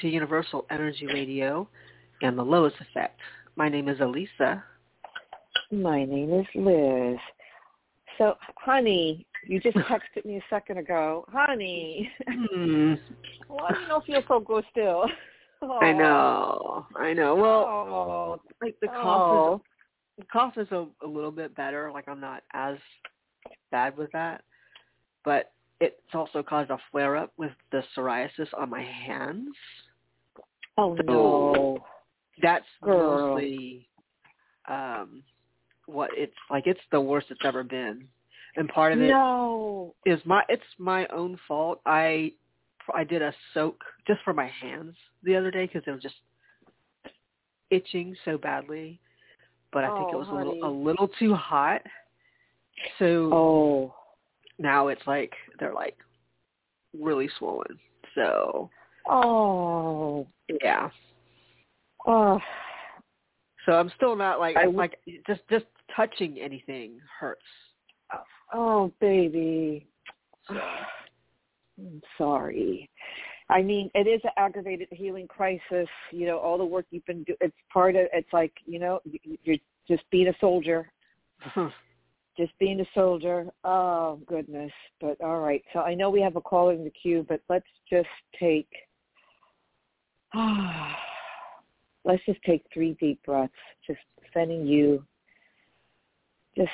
Hello, everyone. Welcome to Universal Energy Radio and the Lois Effect. My name is Alyssa. My name is Liz. So, honey, you just texted me a second ago. Honey, Hmm. why do you not feel so good still? I know. I know. Well, Oh, like the cough oh. is the cough is a, a little bit better. Like I'm not as bad with that, but it's also caused a flare up with the psoriasis on my hands. Oh So- no. That's Girl. mostly um what it's like. It's the worst it's ever been, and part of it No. is my it's my own fault. I I did a soak just for my hands the other day because it was just itching so badly, but I think it Oh, was a little a little too hot. So Oh. now it's like they're like really swollen. So Oh. yeah. Oh. So I'm still not like I I'm like just just touching anything hurts. Oh, baby. So I'm sorry. I mean, it is an aggravated healing crisis. You know, all the work you've been doing. It's part of. It's like you know, you- you're just being a soldier. Just being a soldier. Oh goodness. But all right. So I know we have a caller in the queue, but let's just take. let's just take three deep breaths. Just sending you. Just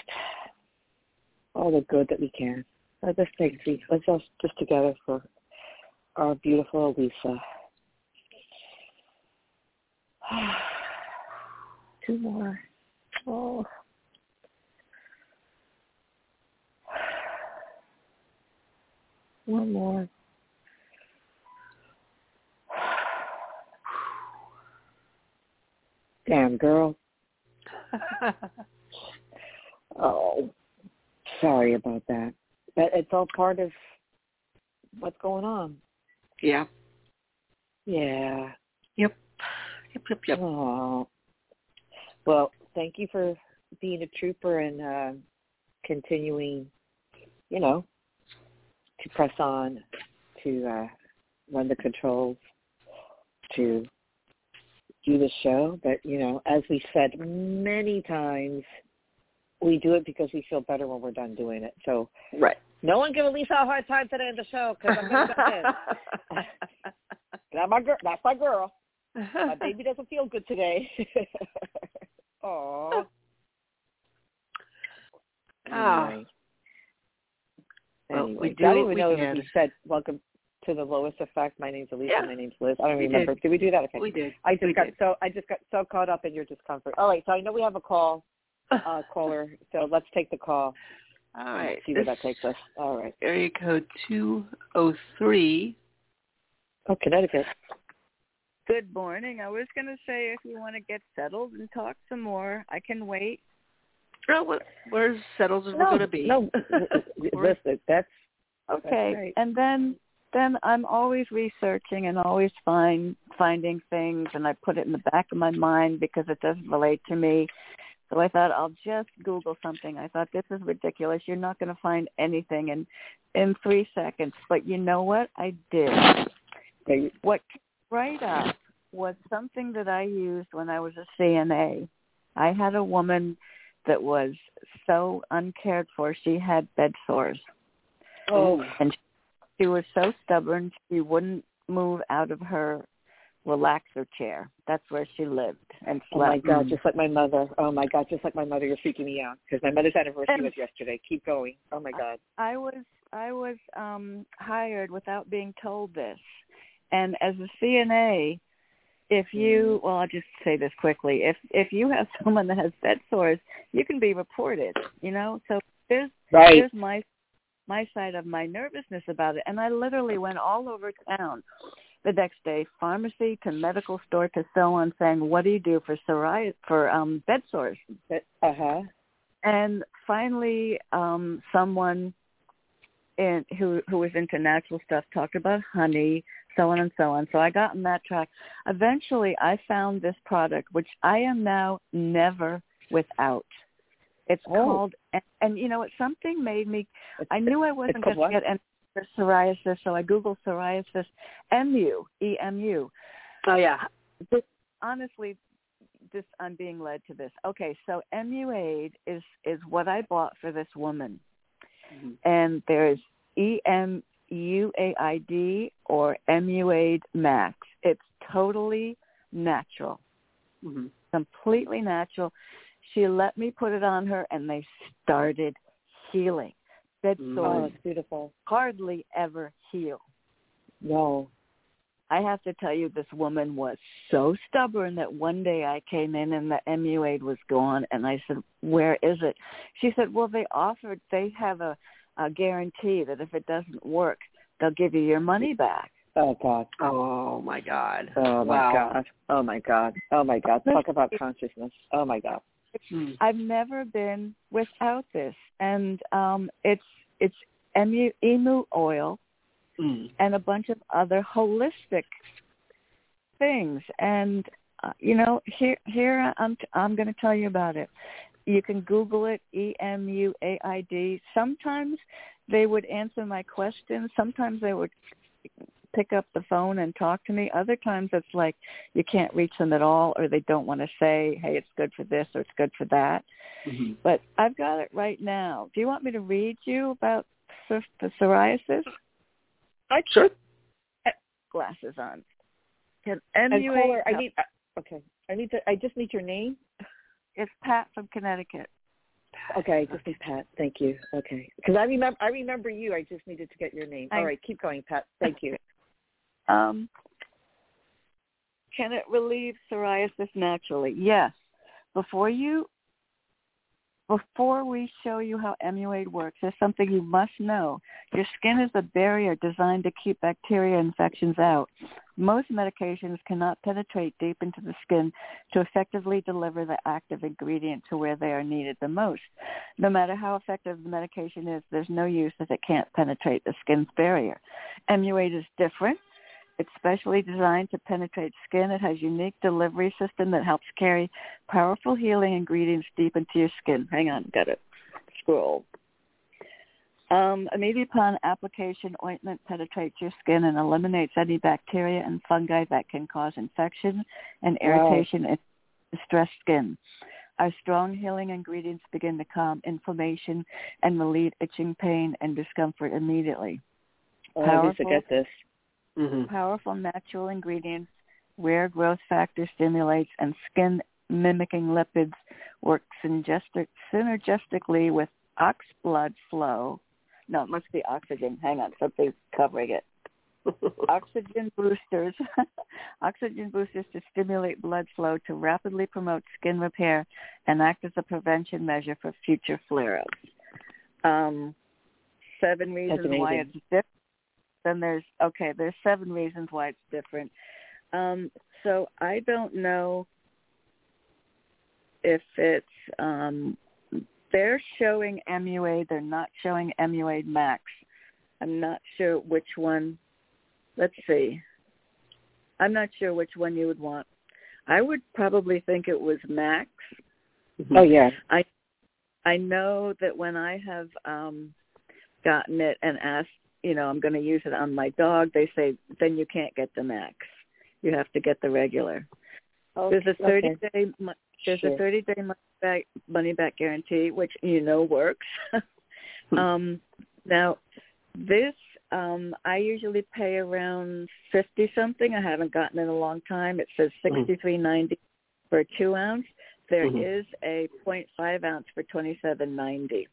all the good that we can. Let's just take three. Let's just just together for our beautiful Alyssa. Two more. Oh. One more. Damn girl. Oh, sorry about that. But it's all part of what's going on. yeah. Yeah. Yep. Yep. Yep. Yep. Oh. Well, thank you for being a trooper and uh, continuing, you know, to press on, to uh, run the controls, to do the show. But, you know, as we said many times, we do it because we feel better when we're done doing it. So Right. no one give Alyssa a hard time today in the show because I'm going to jump in. That's my girl. That's my girl. My baby doesn't feel good today. Aww. Ah. Anyway. Well, we I do don't even we know if can. we said welcome to the Lois Effect. My name's Alyssa. Yeah. My name's Liz. I don't We remember. did. Did. we do that? Okay. we did. I just we got did. so I just got so caught up in your discomfort. All right, so I know we have a call uh, caller, so let's take the call. All and right. See where This that takes us. All right. Area code two oh three. Oh, Connecticut. Good morning. I was going to say if you want to get settled and talk some more, I can wait. Oh, what, where's settles is No, going to be? no. Where- Listen, that's Okay. right. And then then I'm always researching and always find finding things and I put it in the back of my mind because it doesn't relate to me. So I thought I'll just Google something. I thought this is ridiculous. You're not going to find anything in in 3 seconds. But you know what? I did. they, what came right up was something that I used when I was a CNA. I had a woman that was so uncared for. She had bed sores, oh, and she was so stubborn. She wouldn't move out of her relaxer chair. That's where she lived and slept. oh my. God, just like my mother. Oh my God, just like my mother. You're freaking me out because my mother's anniversary was yesterday. Keep going. Oh my God. I was I was um hired without being told this. And as a CNA, if you well, I'll just say this quickly. If if you have someone that has bed sores, you can be reported, you know? So there's Right. there's my my side of my nervousness about it. And I literally went all over town the next day, pharmacy to medical store to so on saying, What do you do for psoriasis for um bed sores? Uh huh. and finally um someone in who who was into natural stuff talked about honey so on and so on so i got on that track eventually i found this product which i am now never without it's Oh. called and, and you know what something made me i knew i wasn't going to get for psoriasis, so I Googled psoriasis, MU, E-M-U. Oh yeah. This, honestly, this I'm being led to this. Okay, so Emuaid is is what I bought for this woman, Mm-hmm. and there's E M U A I D or Emuaid Max. It's totally natural, hmm completely natural. She let me put it on her, and they started healing. Bed Mm. Oh, sores beautiful. hardly ever heal. No. I have to tell you, this woman was so stubborn that one day I came in and the Emuaid was gone, and I said, "Where is it?" She said, "Well, they offered. They have a, a guarantee that if it doesn't work, they'll give you your money back." Oh God. Oh my God. Oh my wow. God. Oh my God. Oh my God. Talk about consciousness. Oh my God. Mm. I've never been without this, and um, it's it's emu emu oil Mm. and a bunch of other holistic things. And uh, you know, here here I'm I'm going to tell you about it. You can Google it, E M U A I D. Sometimes they would answer my questions. Sometimes they would pick up the phone and talk to me. Other times it's like you can't reach them at all, or they don't want to say, "Hey, it's good for this" or "It's good for that." hmm But I've got it right now. Do you want me to read you about psor- the psoriasis? I sure. Glasses on. Can And MUA caller, I need. uh, Okay. I need to. I just need your name. It's Pat from Connecticut. Okay. I just need Pat. Thank you. Okay. Because I remember. I remember you. I just needed to get your name. I- All right. Keep going, Pat. Thank you. Um, can it relieve psoriasis naturally? Yes. Before you, before we show you how Emuaid works, there's something you must know. Your skin is a barrier designed to keep bacteria infections out. Most medications cannot penetrate deep into the skin to effectively deliver the active ingredient to where they are needed the most. No matter how effective the medication is, there's no use if it can't penetrate the skin's barrier. Emuaid is different. It's specially designed to penetrate skin. It has unique delivery system that helps carry powerful healing ingredients deep into your skin. Hang on, got it. Scroll. Um, immediately upon application, ointment penetrates your skin and eliminates any bacteria and fungi that can cause infection and Wow. irritation in distressed skin. Our strong healing ingredients begin to calm inflammation and relieve itching pain and discomfort immediately. Oh, I need to get this. Hmm Powerful natural ingredients, rare growth factor stimulates, and skin mimicking lipids work synergistic, synergistically with ox blood flow. No, it must be oxygen. Hang on, something's covering it. Oxygen boosters. oxygen boosters to stimulate blood flow to rapidly promote skin repair and act as a prevention measure for future flare-ups. Um, seven reasons why it's different. Then there's okay. There's seven reasons why it's different. Um, so I don't know if it's um, they're showing Emuaid. They're not showing Emuaid Max. I'm not sure which one. Let's see. I'm not sure which one you would want. I would probably think it was Max. Oh yeah. I I know that when I have um gotten it and asked, you know, I'm going to use it on my dog, they say then you can't get the Max. You have to get the regular. Okay. There's a 30 okay. day there's a 30 day money back money back guarantee which you know works. um now this um I usually pay around 50 something. I haven't gotten it in a long time. It says Mhm. 63.90 for a 2 ounce. There is Mhm. a 0.5 ounce for 27.90.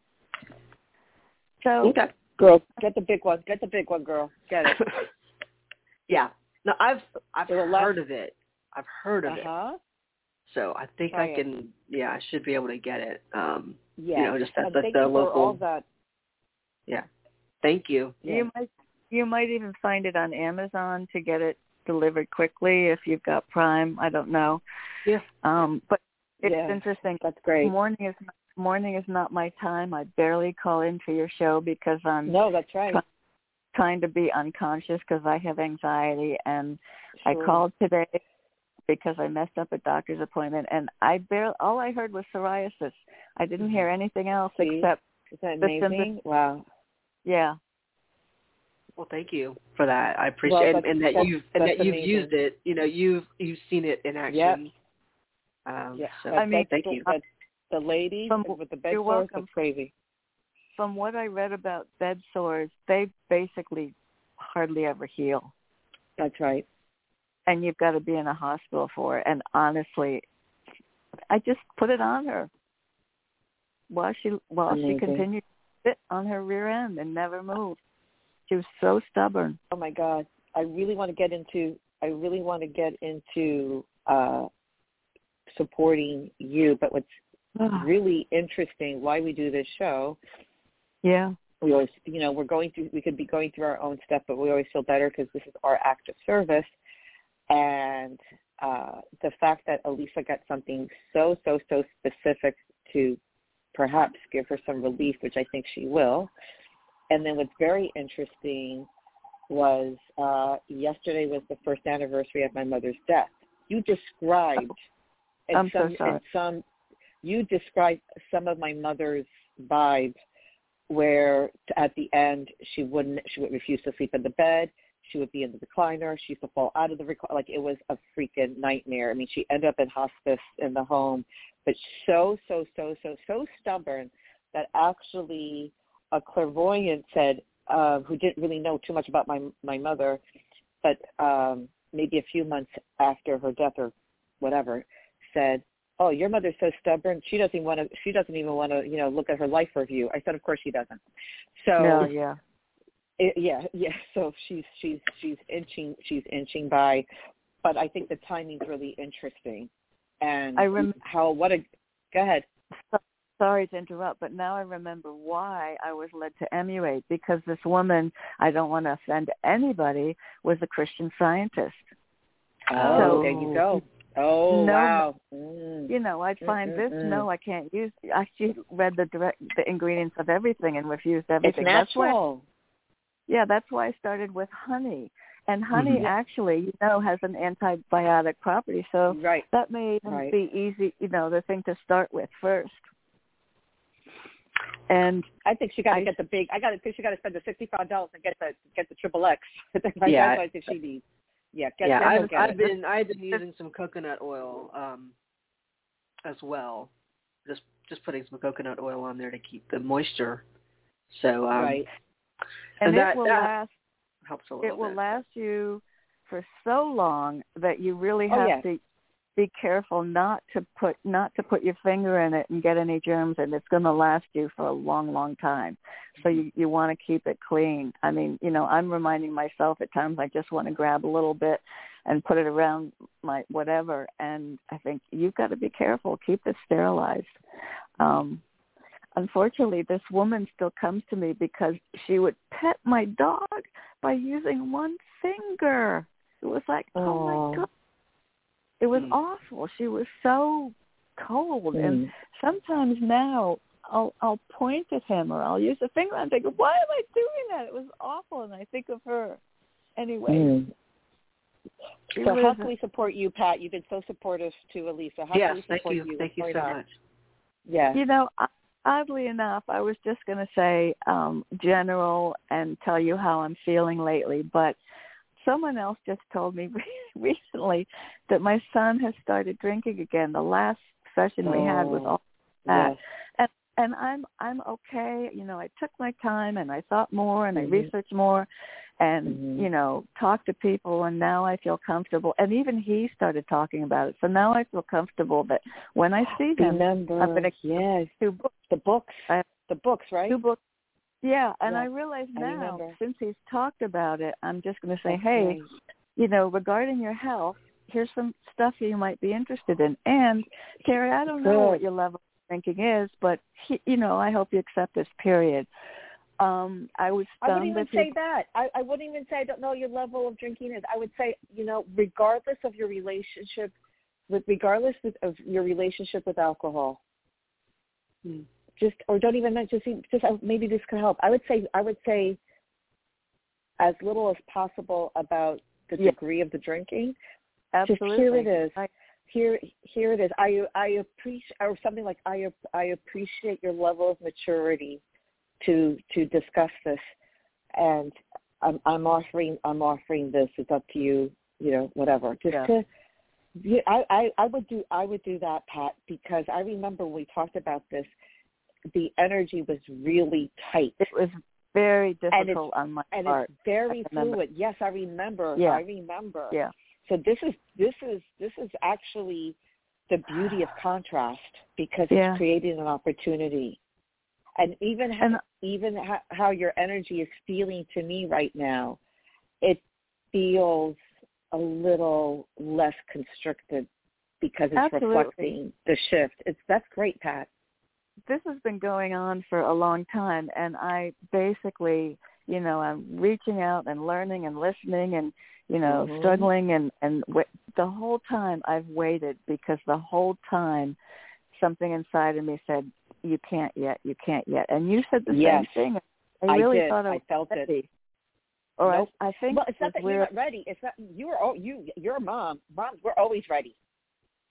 So Okay. Girl, get the big one. Get the big one, girl. Get it. yeah. No, I've I've There were heard of it. I've heard of Uh it. So I think Try I it. can. Yeah, I should be able to get it. Um, Yeah. You know, just at and the- thank the you for all local- that. yeah. Thank you. Yeah. You might you might even find it on Amazon to get it delivered quickly if you've got Prime. I don't know. Yeah. Um, but it's Yeah. interesting. That's great. Morning is morning is not my time. I barely call into your show because I'm No, that's right. trying to be unconscious because I have anxiety and I called today because I messed up a doctor's appointment and I barely all I heard was psoriasis. I didn't hear anything else See? except Is that the symptoms- amazing? Wow. yeah. Well, thank you for that. I appreciate well, and, and that you've and that you've amazing. used it. You know, you've you've seen it in action. Yep. Um, Yeah, so I mean, thank you. The, the ladies From- with the bed sores welcome. crazy. From what I read about bed sores, they basically hardly ever heal. That's right. and you've got to be in a hospital for it. And honestly, I just put it on her while she while she continued to sit on her rear end and never moved. She was so stubborn. Oh my God, I really want to get into. I really want to get into uh, supporting you. But what's really interesting, why we do this show, yeah, we always, you know, we're going through. We could be going through our own stuff, but we always feel better because this is our act of service. And uh, the fact that Alyssa got something so so so specific to perhaps give her some relief, which I think she will. And then what's very interesting was uh, yesterday was the first anniversary of my mother's death. You described in I'm so some sorry. in some you described some of my mother's vibe where at the end she wouldn't she would refuse to sleep in the bed. She would be in the recliner. She used to fall out of the recliner. Like it was a freaking nightmare. I mean she ended up in hospice in the home but so so so so so stubborn that actually a clairvoyant said uh who didn't really know too much about my my mother but um maybe a few months after her death or whatever said oh your mother's so stubborn she doesn't want to she doesn't even want to you know look at her life review. I said of course she doesn't. So no, yeah. it, yeah yeah so she's she's she's inching she's inching by. But i think the timing's really interesting. And I rem- how what a go ahead. Sorry to interrupt, but now I remember why I was led to Emuaid because this woman, I don't want to offend anybody, was a Christian scientist. oh So- there you go oh No, wow mm. you know, I'd find this. Mm-mm-mm. No, I can't use. I actually read the direct the ingredients of everything and refused it's everything. That's why, natural yeah, that's why I started with honey. And honey Mhm. actually, you know, has an antibiotic property, so right that may even Right. be easy, you know, the thing to start with first. And I think she got to get the big. I got to think she got to spend the sixty five dollars and get the get the triple X. That's Yeah. what I think she needs. Yeah, get yeah, I've, get I've been I've been using some coconut oil um, as well. Just just putting some coconut oil on there to keep the moisture. So um, right. and that- it will that last helps a little it will bit. last you for so long that you really Oh, have yes. to be careful not to put not to put your finger in it and get any germs and it's going to last you for a long long time. So you you want to keep it clean. I mean you know i'm reminding myself at times i just want to grab a little bit and put it around my whatever and i think you've got to be careful. Keep it sterilized. Um unfortunately this woman still comes to me because she would pet my dog by using one finger. It was like oh, Aw. my god it was Mm. awful she was so cold and Mm. sometimes now I'll I'll point at him or I'll use a finger and think, why am I doing that? It was awful, and I think of her. Anyway, Mm. So was- how can we support you, Pat? You've been so supportive to Alyssa. How yes, can we thank support you, you? thank you so going much. Yeah. you know, o- oddly enough, I was just going to say um, general and tell you how I'm feeling lately, but someone else just told me recently that my son has started drinking again. The last session we had was Oh, all that. yes. and I'm I'm okay. You know, I took my time and I thought more and Mhm. I researched more and Mhm. you know, talked to people and now I feel comfortable. And even he started talking about it. So now I feel comfortable that when I see him Remember, I'm gonna- yes, two books the books, I- the books, right? two books yeah, and Yeah, I realize now remember. since he's talked about it, I'm just going to say, That's hey, you know, regarding your health, here's some stuff you might be interested in. And Terry, I don't know what your level of drinking is, but he, you know, I hope you accept this. Period. Um, I was I wouldn't even say that. I, I wouldn't even say I don't know your level of drinking is. I would say, you know, regardless of your relationship with regardless of your relationship with alcohol, Hmm. Just or don't even mention just just uh, maybe this could help. I would say I would say as little as possible about the Yeah. degree of the drinking. absolutely. here it is. I, Here here it is. I I appreciate or something like I I appreciate your level of maturity to to discuss this and I'm I'm offering I'm offering this. It's up to you. You know, whatever. Just Yeah. to yeah, I, I I would do I would do that, Pat, because I remember we talked about this. The energy was really tight, It was very difficult on my and part. And it's very fluid. Yes, I remember. Yeah. I remember. Yeah. So this is this is this is actually the beauty of contrast because Yeah. it's creating an opportunity. And even how, And- even how, how your energy is feeling to me right now, it feels a little less constricted because it's Absolutely. reflecting the shift. It's that's great, Pat. This has been going on for a long time and i basically you know i'm reaching out and learning and listening and you know Mhm. struggling and and w- the whole time i've waited because the whole time something inside of me said you can't yet you can't yet and you said the Yes. same thing I i really did. thought i I felt it. ready. or Nope. I, I think Well, it's not that where- you're not ready. It's not you're oh you you're a mom. Moms, we're always ready.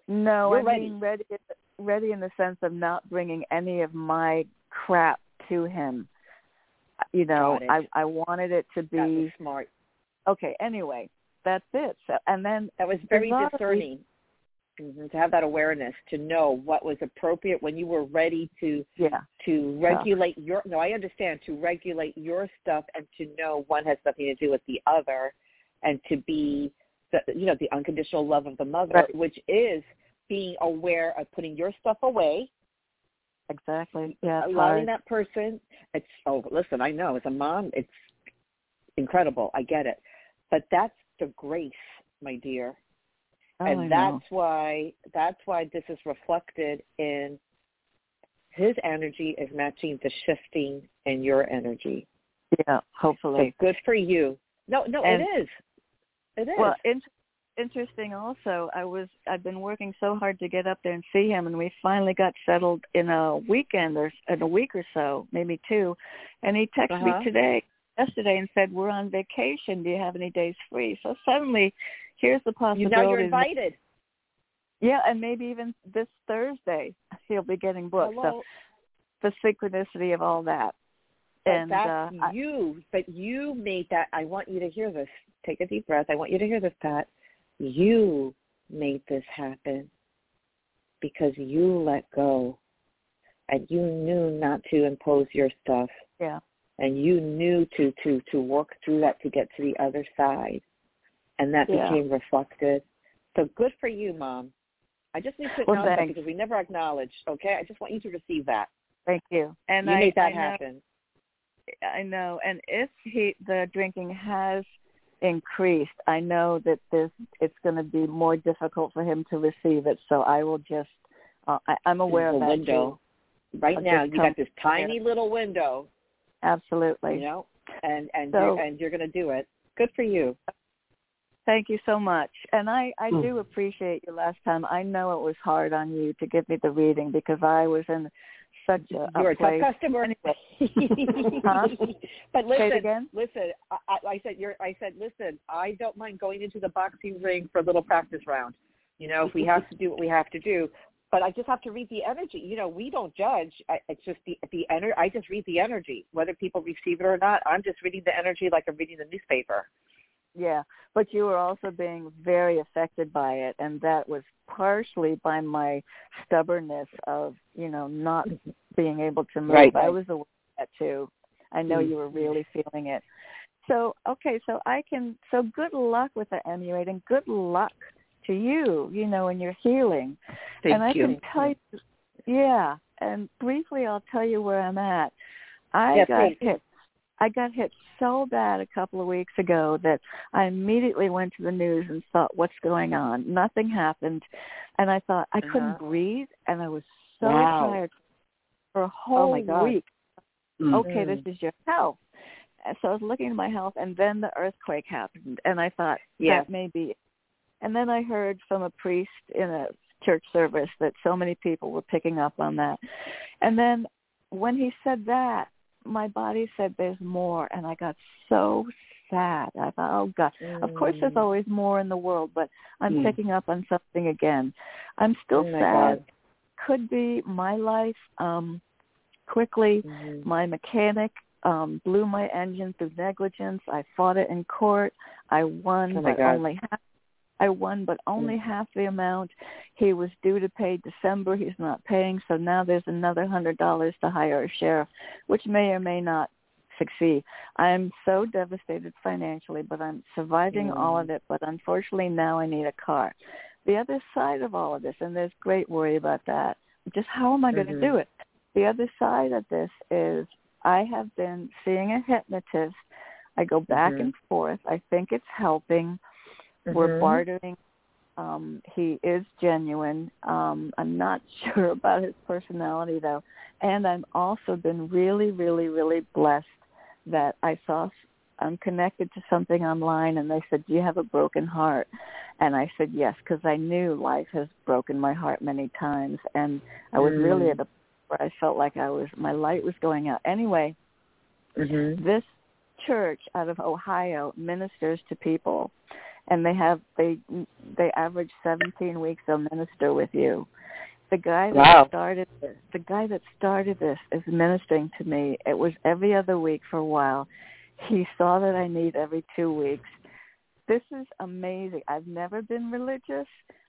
No, we're I ready. mean ready, ready in the sense of not bringing any of my crap to him. You know, I I wanted it to be smart. okay. Anyway, that's it. So, and then That was very discerning Mhm, to have that awareness to know what was appropriate when you were ready to yeah, to regulate your no i understand to regulate your stuff and to know one has nothing to do with the other and to be the you know the unconditional love of the mother Right. which is being aware of putting your stuff away exactly. Yeah, allowing hard. that person it's oh listen i know as a mom it's incredible i get it but that's the grace my dear Oh, I and know. that's why that's why this is reflected in his energy is matching the shifting in your energy. yeah, So hopefully. good for you. No, no, And- it is. It is. Well, in, interesting. Also, I was I've been working so hard to get up there and see him, and we finally got settled in a weekend or in a week or so, maybe two. And he texted Uh-huh. me today, yesterday, and said, "We're on vacation. Do you have any days free?" So suddenly, here's the you possibility. know you're invited. Yeah, and maybe even this Thursday he'll be getting booked. Hello. So the synchronicity of all that. But and that's uh, you. But you made that. I want you to hear this. Take a deep breath. I want you to hear this, Pat. You made this happen because you let go and you knew not to impose your stuff. Yeah, and you knew to to to work through that to get to the other side. And that Yeah. became reflected. So good for you mom. I just need to Well, acknowledge that because we never acknowledged okay? I just want you to receive that. Thank you. And you I, made that I know, happen. I know. And if he the drinking has increased, I know that this it's going to be more difficult for him to receive it. So I will just uh, I, I'm aware of that window right I'll now you got this tiny little window. Absolutely. you know and and So- you're, and you're going to do it good for you Thank you so much. And I, I Mm. do appreciate you last time. I know it was hard on you to give me the reading because I was in such a, you're a tough customer. Anyway. but Huh? Say it listen listen I, I I said you're i said listen i don't mind going into the boxing ring for a little practice round. You know if we have to do what we have to do. But i just have to read the energy. You know we don't judge. I, it's just the the energy. i just read the energy whether people receive it or not. I'm just reading the energy like i'm reading the newspaper Yeah, but you were also being very affected by it, and that was partially by my stubbornness of you know not being able to move. Right. I was aware of that too. I know Mm. you were really feeling it. So okay, so I can. So good luck with the Emuaid, and good luck to you. You know, in your healing. Thank and I you. can tell you, yeah. And briefly, I'll tell you where I'm at. I Yeah, got please. hit. I got hit so bad a couple of weeks ago that I immediately went to the news and thought, "What's going on?" Nothing happened, and I thought I couldn't Uh-huh. breathe, and I was so Wow. tired for a whole my week. Mm. Okay, this is your health. So I was looking at my health, and then the earthquake happened, and I thought Yeah. that may be. it. And then I heard from a priest in a church service that so many people were picking up on that. And then when he said that, my body said there's more, and I got so sad. I thought, oh God. Of course, there's Mm. always more in the world, but I'm Mm. picking up on something again. I'm still Oh, sad. God. Could be my life. Um, quickly, Mhm. my mechanic um blew my engine through negligence. I fought it in court. I won, oh but God. only half. I won, but only Mm. half the amount. He was due to pay December. He's not paying, so now there's another hundred dollars to hire a sheriff, which may or may not succeed. I am so devastated financially, but I'm surviving all Mm. of it. But unfortunately, now I need a car. The other side of all of this, and there's great worry about that. Just how am I going to Mhm. do it? The other side of this is I have been seeing a hypnotist. I go back Mhm. and forth. I think it's helping. We're Mhm. bartering. Um, he is genuine. Um, I'm not sure about his personality though, and I've also been really, really, really blessed that I saw I'm connected to something online, and they said, "Do you have a broken heart?" And I said, "Yes," because I knew life has broken my heart many times, and I was really Mm. at a where I felt like I was my light was going out. Anyway, Mhm. this church out of Ohio ministers to people and they have they they average 17 weeks they'll minister with you. The guy that started this, the guy that started this is ministering to me. It was every other week for a while. He saw that I need every 2 weeks. This is amazing. I've never been religious.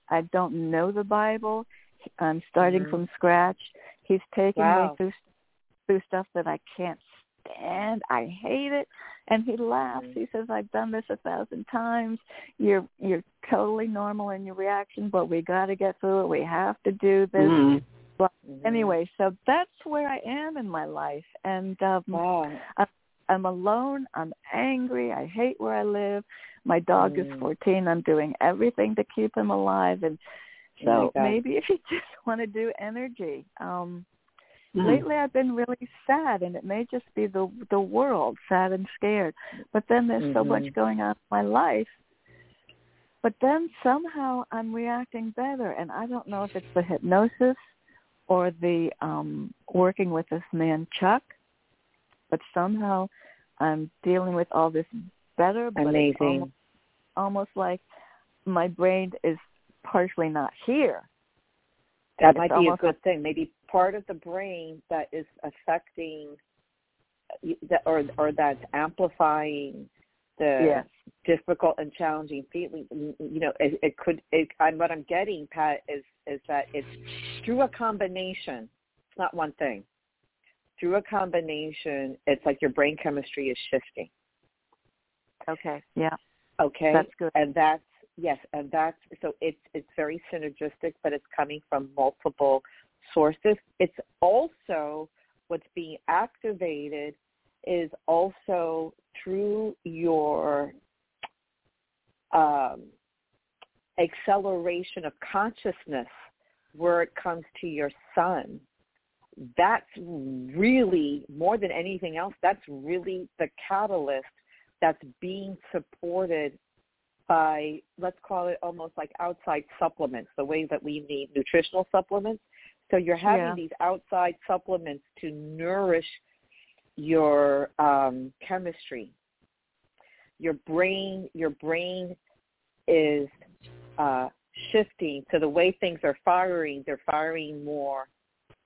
I don't know the Bible. I'm starting Mhm. from scratch. He's taking Wow. me through through stuff that I can't stand. I hate it. And he laughs. He says, "I've done this a thousand times. You're you're totally normal in your reaction, but we got to get through it. We have to do this." Mhm. Mhm. Anyway, so that's where I am in my life, and um, Wow. I'm alone. I'm angry. I hate where I live. My dog is Mm. 14. I'm doing everything to keep him alive, and Oh so God. maybe if you just want to do energy. Um, Mhm. lately I've been really sad and it may just be the the world sad and scared. But then there's so much Mhm. going on in my life. But then somehow I'm reacting better and I don't know if it's the hypnosis or the um working with this man Chuck, but somehow I'm dealing with all this better but Amazing. almost, almost like my brain is partially not here. That might be a good thing. Maybe part of the brain that is affecting that or or that's amplifying the difficult and challenging feeling. You know, it, it could. It, I'm, what I'm getting, Pat, is is that it's through a combination. It's not one thing. Through a combination, it's like your brain chemistry is shifting. Okay. Yeah. Okay, That's good. and that's yes, and that's so it's it's very synergistic, but it's coming from multiple sources. It's also what's being activated is also through your um, acceleration of consciousness where it comes to your son. That's really more than anything else. That's really the catalyst that's being supported by let's call it almost like outside supplements, the way that we need nutritional supplements. So you're having Yeah. these outside supplements to nourish your um, chemistry. Your brain, your brain is uh, shifting So the way things are firing. They're firing more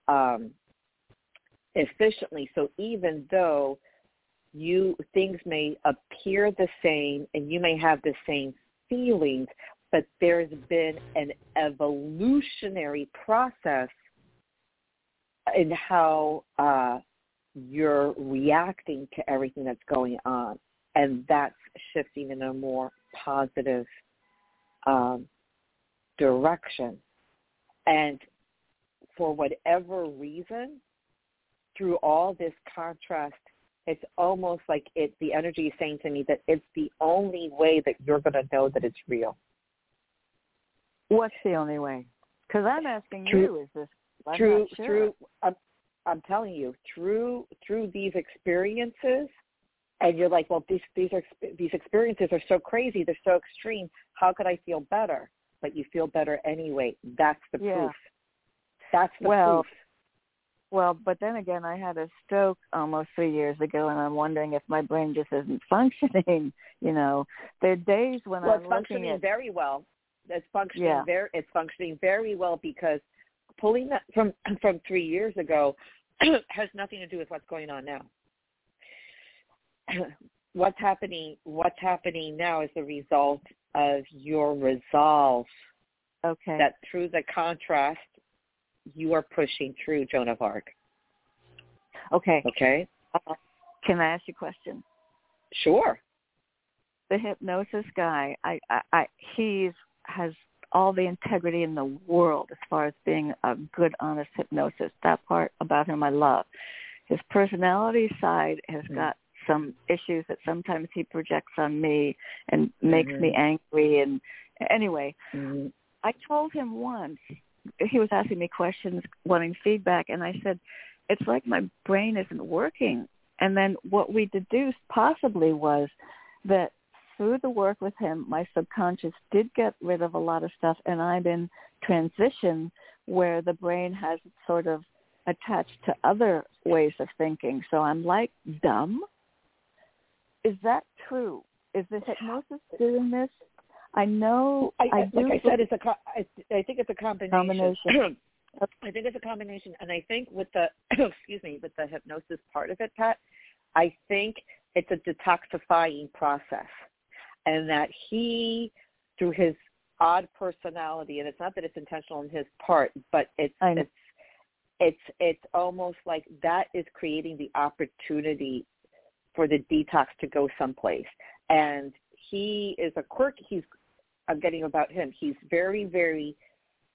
um, efficiently. So even though you things may appear the same and you may have the same feelings, but there's been an evolutionary process in how uh, you're reacting to everything that's going on, and that's shifting in a more positive um, direction. And for whatever reason, through all this contrast it's almost like it the energy is saying to me that it's the only way that you're going to know that it's real What's the only way? Because I'm asking you, is this I'm through sure. through I'm, I'm telling you through through these experiences and you're like well these these are these experiences are so crazy they're so extreme how could i feel better but you feel better anyway that's the Yeah. proof that's the Well, proof Well, but then again, I had a stroke almost three years ago, and I'm wondering if my brain just isn't functioning. You know, there are days when well I'm it's functioning at very well it's functioning Yeah. very it's functioning very well because pulling that from from three years ago has nothing to do with what's going on now what's happening what's happening now is the result of your resolve Okay. that through the contrast you are pushing through Joan of Arc. okay. Okay? Uh, can I ask you a question? Sure. The hypnosis guy, I, I, I he's has all the integrity in the world as far as being a good, honest hypnosis. That part about him I love. His personality side has Mhm. got some issues that sometimes he projects on me and makes me Mhm. angry. And anyway, Mhm. I told him once he was asking me questions, wanting feedback, and I said, "It's like my brain isn't working." And then what we deduced possibly was that through the work with him, my subconscious did get rid of a lot of stuff, and I'm in transition where the brain has sort of attached to other ways of thinking. So I'm like dumb. Is that true? Is the hypnosis doing this? I know I, I, do like I said, it's a. I, I think it's a combination. Combination. I think it's a combination, and I think with the excuse me, with the hypnosis part of it, Pat, I think it's a detoxifying process, and that he, through his odd personality, and it's not that it's intentional on his part, but it's it's it's it's almost like that is creating the opportunity for the detox to go someplace, and he is a quirk. He's I'm getting about him. He's very, very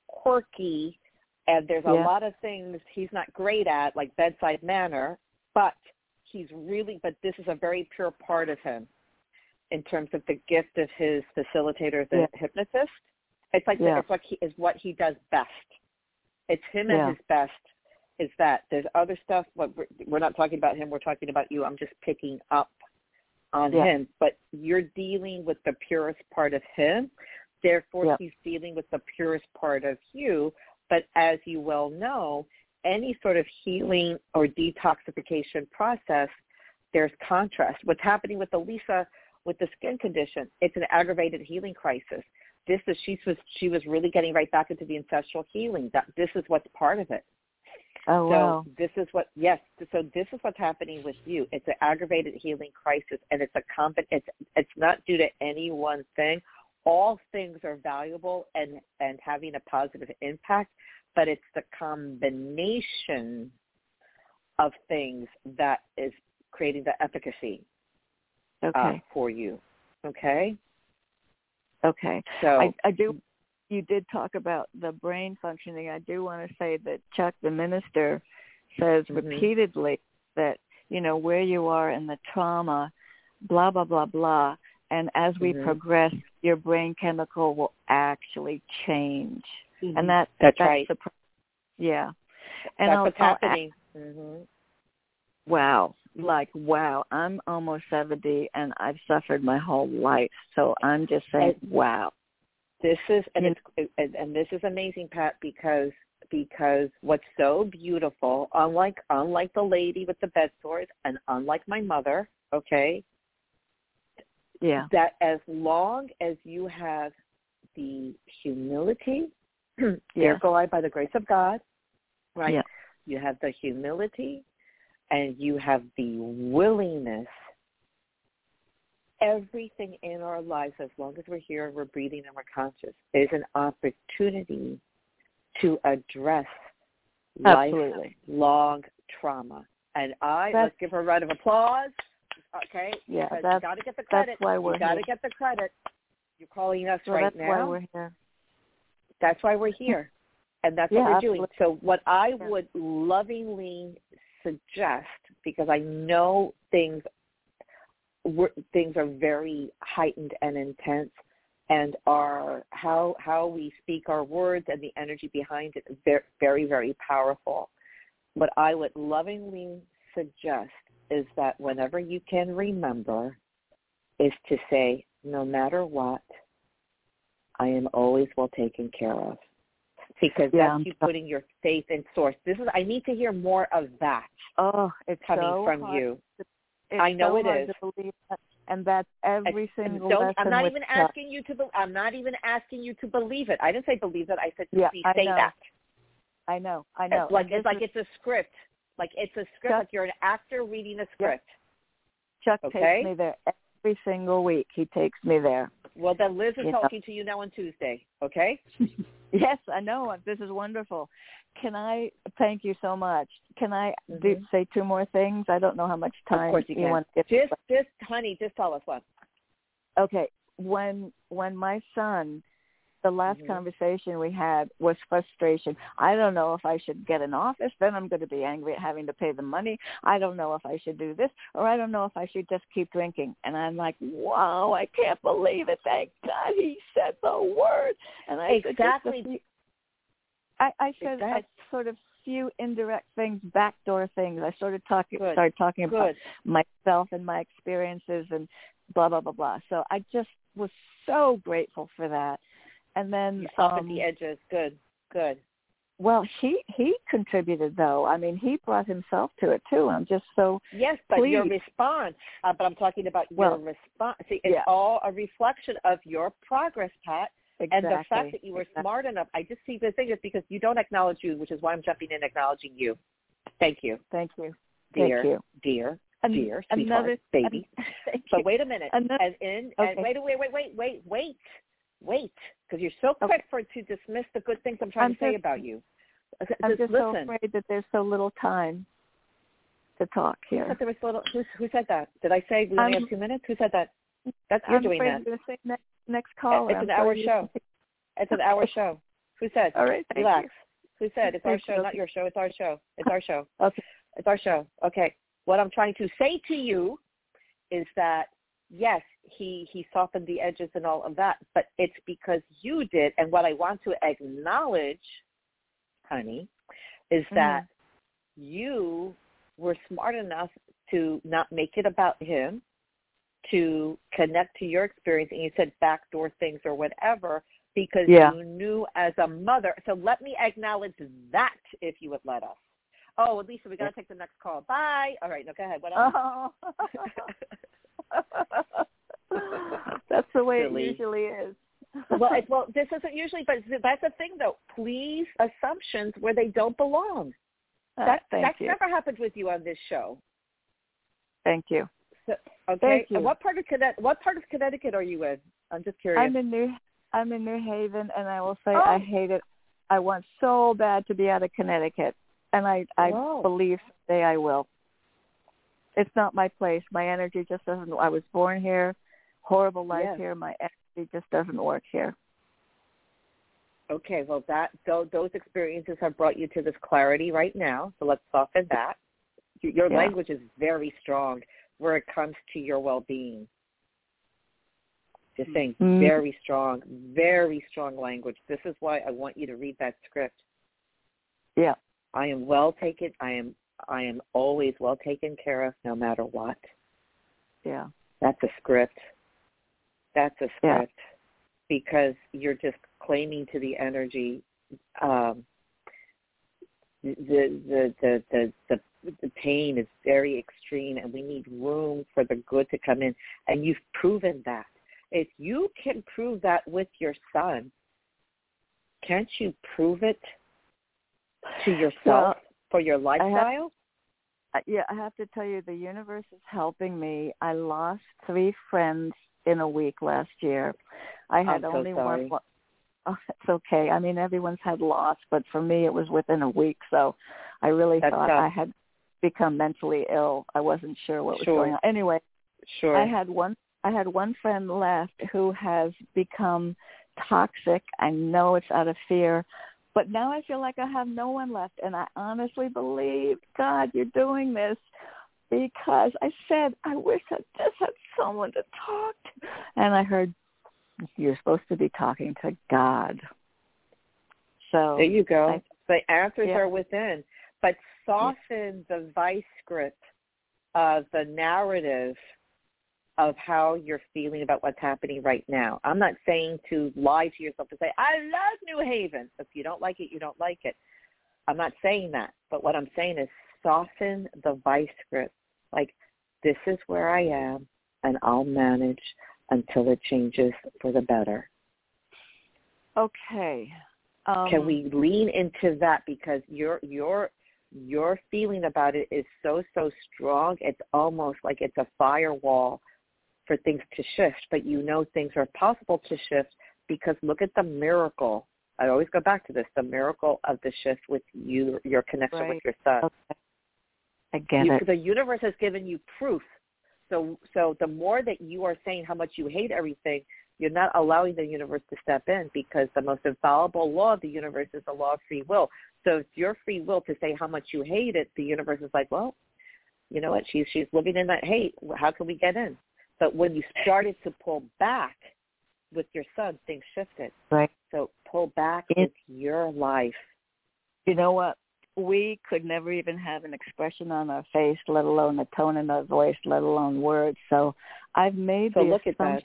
quirky, and there's a Yeah. lot of things he's not great at, like bedside manner. But he's really, but this is a very pure part of him, in terms of the gift of his facilitator, the Yeah. hypnotist. It's like Yeah. it's like he is what he does best. It's him Yeah. at his best. Is that there's other stuff? What we're, we're not talking about him. We're talking about you. I'm just picking up on him, but you're dealing with the purest part of him. Therefore, he's dealing with the purest part of you. But as you well know, any sort of healing or detoxification process, there's contrast. What's happening with Alyssa with the skin condition? It's an aggravated healing crisis. This is she was she was really getting right back into the ancestral healing. That this is what's part of it. Oh So wow. this is what yes. So this is what's happening with you. It's an aggravated healing crisis, and it's a comp. It's it's not due to any one thing. All things are valuable and and having a positive impact, but it's the combination of things that is creating the efficacy Okay. uh, for you. Okay. okay. So I, I do. You did talk about the brain functioning. I do want to say that Chuck, the minister, says Mhm. repeatedly that you know where you are in the trauma, blah blah blah blah, and as we Mhm. progress, your brain chemical will actually change, Mhm. and that That's that's right. the yeah. And that's I'll, what's I'll happening. hmm wow like wow i'm almost 70 and i've suffered my whole life so i'm just saying wow This is and it's and, and this is amazing, Pat, because because what's so beautiful, unlike unlike the lady with the bed sores, and unlike my mother, okay, yeah that as long as you have the humility, there Yeah. go I by the grace of God, right? Yeah. You have the humility and you have the willingness. Everything in our lives, as long as we're here and we're breathing and we're conscious, is an opportunity to address Absolutely. lifelong trauma. And I That's- let's give her a round of applause. Okay, Yeah, you that's- got to get the that's credit. why we're you got to here. get the credit. You're calling us so right that's now. why we're here That's why we're here. And that's Yeah, what we're doing. So what I would lovingly suggest, because I know things things are very heightened and intense, and our how how we speak our words and the energy behind it very very powerful. What I would lovingly suggest is that whenever you can remember, is to say, no matter what, I am always well taken care of. Because Yeah. that's you putting your faith in source. This is I need to hear more of that oh it's coming so from hard. you. it's I know so it is. to believe that. and that's every And single don't, I'm not even Chuck. asking you to. Be, I'm not even asking you to believe it. I didn't say believe it. I said Yeah, please I say know. that. i know i uh, know It's like And it's like is- it's a script. Like it's a script. Chuck- Like you're an actor reading a script. Chuck Okay. takes me there every single week. He takes me there. Well, then Liz is Yeah. talking to you now on Tuesday. Okay. Yes, I know. This is wonderful. Can I thank you so much? Can I do, Mhm. say two more things? I don't know how much time of course you can. want to get. just, just, honey, just tell us what. Okay, when when my son, the last Mhm. conversation we had was frustration. I don't know if I should get an office. Then I'm going to be angry at having to pay the money. I don't know if I should do this, or I don't know if I should just keep drinking. And I'm like, wow, I can't believe it. Thank God he said the word. And I just Exactly. I, I said a Exact- sort of few indirect things, backdoor things. I started talking, Good. started talking about myself and my experiences and blah blah blah blah. So I just was so grateful for that. And then You softened um, the edges. Good. Good. well, he he contributed though. I mean, he brought himself to it too. I'm just so Yes, but your Please. response. Uh, but I'm talking about Well, your response. See, it's yeah. all a reflection of your progress, Pat. exactly. And the fact that you were exactly. smart enough, I just see the thing is because you don't acknowledge you, which is why I'm jumping in acknowledging you. Thank you, Thank you. dear, Thank you. dear, An- dear, another baby. Thank But wait a minute, Another- and in Okay. and wait, wait, wait, wait, wait, wait, wait, because you're so Okay. quick for to dismiss the good things I'm trying I'm to say about you. I'm just just so afraid that there's so little time to talk Who here. said there was a little? Who, who said that? Did I say we only have two minutes? Who said that? That's you're I'm doing afraid that. I'm going to say next next caller. It's I'm an hour show. It's an hour show. Who said? All right. Relax. Who said? It's our show, you. not your show. It's our show. It's our show. Okay. It's our show. Okay. What I'm trying to say to you is that yes, he he softened the edges and all of that, but it's because you did. And what I want to acknowledge, honey, is Mm-hmm. that you were smart enough to not make it about him, to connect to your experience, and you said backdoor things or whatever because Yeah. you knew as a mother. So let me acknowledge that if you would let us. Oh, Lisa, we got to take the next call. Bye. All right, no, go ahead. What else? Oh. That's the way Silly. it usually is. well, it, well, this isn't usually, but that's the thing, though. Please assumptions where they don't belong. Uh, That that's you. never happened with you on this show. Thank you. So, okay. Thank you. And what part of Connecticut? What part of Connecticut are you in? I'm just curious. I'm in New I'm in New Haven, and I will say Oh. I hate it. I want so bad to be out of Connecticut, and I I Whoa. believe someday I will. It's not my place. My energy just doesn't. I was born here, horrible life Yes. here. My energy just doesn't work here. Okay, well, that tho- those experiences have brought you to this clarity right now. So let's soften that. Your Yeah. language is very strong where it comes to your well-being. Just saying, Mm. very strong, very strong language. This is why I want you to read that script. Yeah. I am well taken. I am. I am always well taken care of, no matter what. Yeah. That's a script. That's a Yeah. script because you're just claiming to the energy. Um, the, the the the the the pain is very extreme, and we need room for the good to come in. And you've proven that. If you can prove that with your son, can't you prove it to yourself Well, for your have- lifestyle? Uh, yeah, I have to tell you, the universe is helping me. I lost three friends in a week last year. I had so only sorry. one. Oh, it's okay. I mean, everyone's had loss, but for me, it was within a week. So, I really That's thought tough. I had become mentally ill. I wasn't sure what was Sure. going on. Anyway, Sure. I had one. I had one friend left who has become toxic. I know it's out of fear, but now I feel like I have no one left, and I honestly believe God, you're doing this because I said I wish I just had someone to talk to, and I heard you're supposed to be talking to God. So There you go. I- the answers Yeah. are within. But soften the vice grip of the narrative of how you're feeling about what's happening right now. I'm not saying to lie to yourself to say, I love New Haven. If you don't like it, you don't like it. I'm not saying that. But what I'm saying is soften the vice grip. Like, this is where I am, and I'll manage until it changes for the better. okay. Um, can we lean into that because your your your feeling about it is so so strong it's almost like it's a firewall for things to shift but you know things are possible to shift because look at the miracle i always go back to this the miracle of the shift with you your connection right. with your son okay. i get you, it the universe has given you proof so so the more that you are saying how much you hate everything you're not allowing the universe to step in because the most infallible law of the universe is the law of free will. So it's your free will to say how much you hate it. The universe is like, well, you know what? She's she's living in that hate. How can we get in? But when you started to pull back with your son, things shifted. Right. So pull back it, with your life. You know what? We could never even have an expression on our face, let alone a tone in our voice, let alone words. So I've made so the look assumption, at